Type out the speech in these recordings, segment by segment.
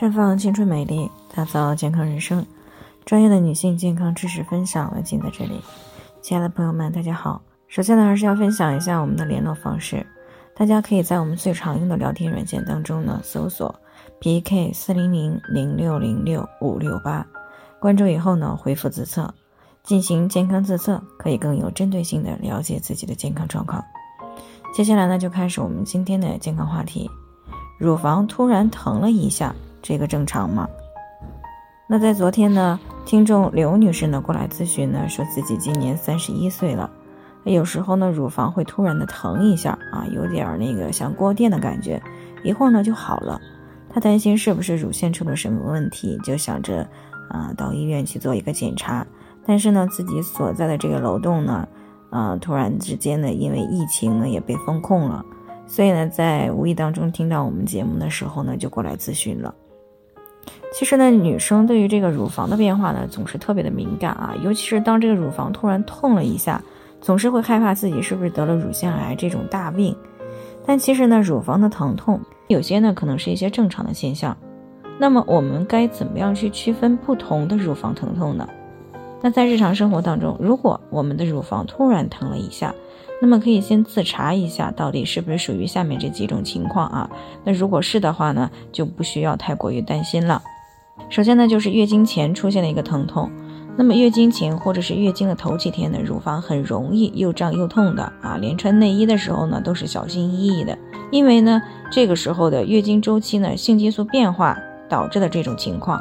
绽放青春美丽，打造健康人生。专业的女性健康知识分享，我尽在这里。亲爱的朋友们，大家好。首先呢，还是要分享一下我们的联络方式。大家可以在我们最常用的聊天软件当中呢，搜索 PK 四零零零六零六五六八，关注以后呢，回复自测，进行健康自测，可以更有针对性的了解自己的健康状况。接下来呢，就开始我们今天的健康话题：乳房突然疼了一下。这个正常吗？那在昨天呢，听众刘女士呢过来咨询呢，说自己今年三十一岁了，有时候呢乳房会突然的疼一下啊，有点那个像过电的感觉，一会儿呢就好了。她担心是不是乳腺出了什么问题，就想着啊到医院去做一个检查。但是呢自己所在的这个楼栋呢，啊突然之间呢因为疫情呢也被封控了，所以呢在无意当中听到我们节目的时候呢就过来咨询了。其实呢，女生对于这个乳房的变化呢，总是特别的敏感啊，尤其是当这个乳房突然痛了一下，总是会害怕自己是不是得了乳腺癌这种大病。但其实呢，乳房的疼痛有些呢，可能是一些正常的现象。那么我们该怎么样去区分不同的乳房疼痛呢？那在日常生活当中，如果我们的乳房突然疼了一下，那么可以先自查一下，到底是不是属于下面这几种情况啊？那如果是的话呢，就不需要太过于担心了。首先呢，就是月经前出现了一个疼痛。那么月经前或者是月经的头几天呢，乳房很容易又胀又痛的啊，连穿内衣的时候呢都是小心翼翼的，因为呢这个时候的月经周期呢性激素变化导致的这种情况，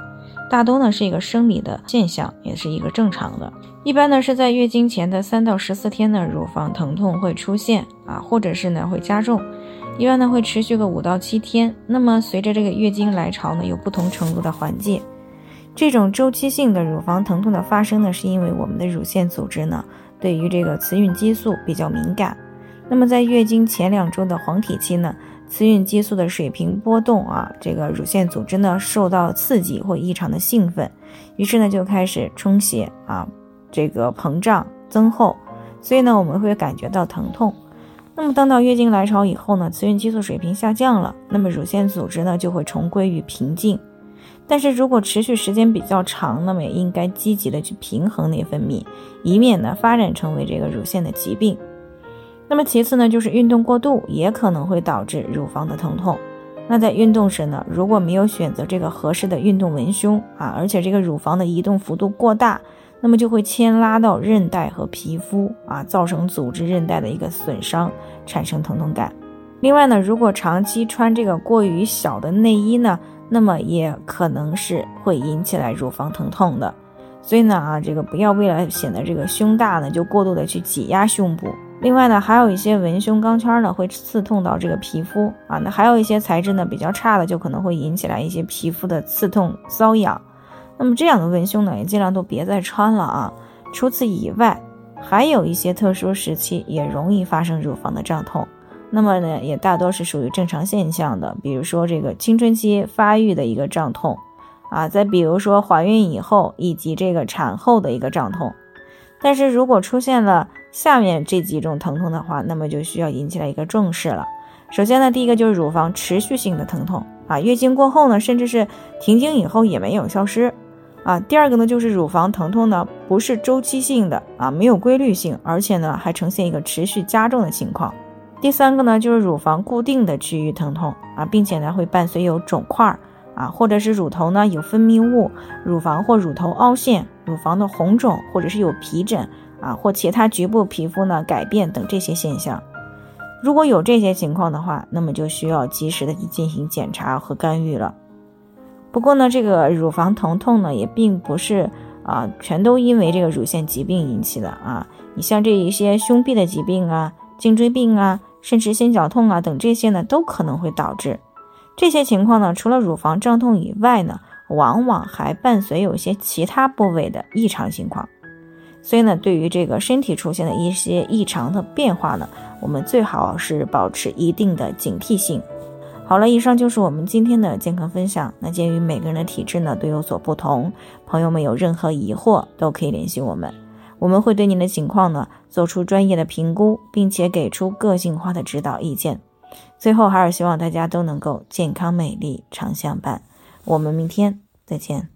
大多呢是一个生理的现象，也是一个正常的。一般呢是在月经前的三到十四天呢，乳房疼痛会出现啊，或者是呢会加重。一般呢会持续个五到七天，那么随着这个月经来潮呢，有不同程度的缓解。这种周期性的乳房疼痛的发生呢，是因为我们的乳腺组织呢对于这个雌孕激素比较敏感。那么在月经前两周的黄体期呢，雌孕激素的水平波动啊，这个乳腺组织呢受到刺激或异常的兴奋，于是呢就开始充血啊，这个膨胀增厚，所以呢我们会感觉到疼痛。那么，当到月经来潮以后呢，雌孕激素水平下降了，那么乳腺组织呢就会重归于平静。但是如果持续时间比较长，那么也应该积极的去平衡内分泌，以免呢发展成为这个乳腺的疾病。那么其次呢，就是运动过度也可能会导致乳房的疼痛。那在运动时呢，如果没有选择这个合适的运动文胸啊，而且这个乳房的移动幅度过大。那么就会牵拉到韧带和皮肤啊，造成组织韧带的一个损伤，产生疼痛感。另外呢，如果长期穿这个过于小的内衣呢，那么也可能是会引起来乳房疼痛的。所以呢啊，这个不要为了显得这个胸大呢，就过度的去挤压胸部。另外呢，还有一些文胸钢圈呢，会刺痛到这个皮肤啊。那还有一些材质呢比较差的，就可能会引起来一些皮肤的刺痛、瘙痒。那么这样的文胸呢，也尽量都别再穿了啊。除此以外，还有一些特殊时期也容易发生乳房的胀痛。那么呢，也大多是属于正常现象的，比如说这个青春期发育的一个胀痛啊，再比如说怀孕以后以及这个产后的一个胀痛。但是如果出现了下面这几种疼痛的话，那么就需要引起来一个重视了。首先呢，第一个就是乳房持续性的疼痛啊，月经过后呢，甚至是停经以后也没有消失。啊，第二个呢，就是乳房疼痛呢，不是周期性的啊，没有规律性，而且呢，还呈现一个持续加重的情况。第三个呢，就是乳房固定的区域疼痛啊，并且呢，会伴随有肿块啊，或者是乳头呢有分泌物，乳房或乳头凹陷，乳房的红肿，或者是有皮疹啊，或其他局部皮肤呢改变等这些现象。如果有这些情况的话，那么就需要及时的进行检查和干预了。不过呢，这个乳房疼痛呢，也并不是啊，全都因为这个乳腺疾病引起的啊。你像这一些胸壁的疾病啊、颈椎病啊、甚至心绞痛啊等这些呢，都可能会导致这些情况呢。除了乳房胀痛以外呢，往往还伴随有些其他部位的异常情况。所以呢，对于这个身体出现的一些异常的变化呢，我们最好是保持一定的警惕性。好了，以上就是我们今天的健康分享。那鉴于每个人的体质呢都有所不同，朋友们有任何疑惑都可以联系我们，我们会对您的情况呢做出专业的评估，并且给出个性化的指导意见。最后，还是希望大家都能够健康美丽常相伴。我们明天再见。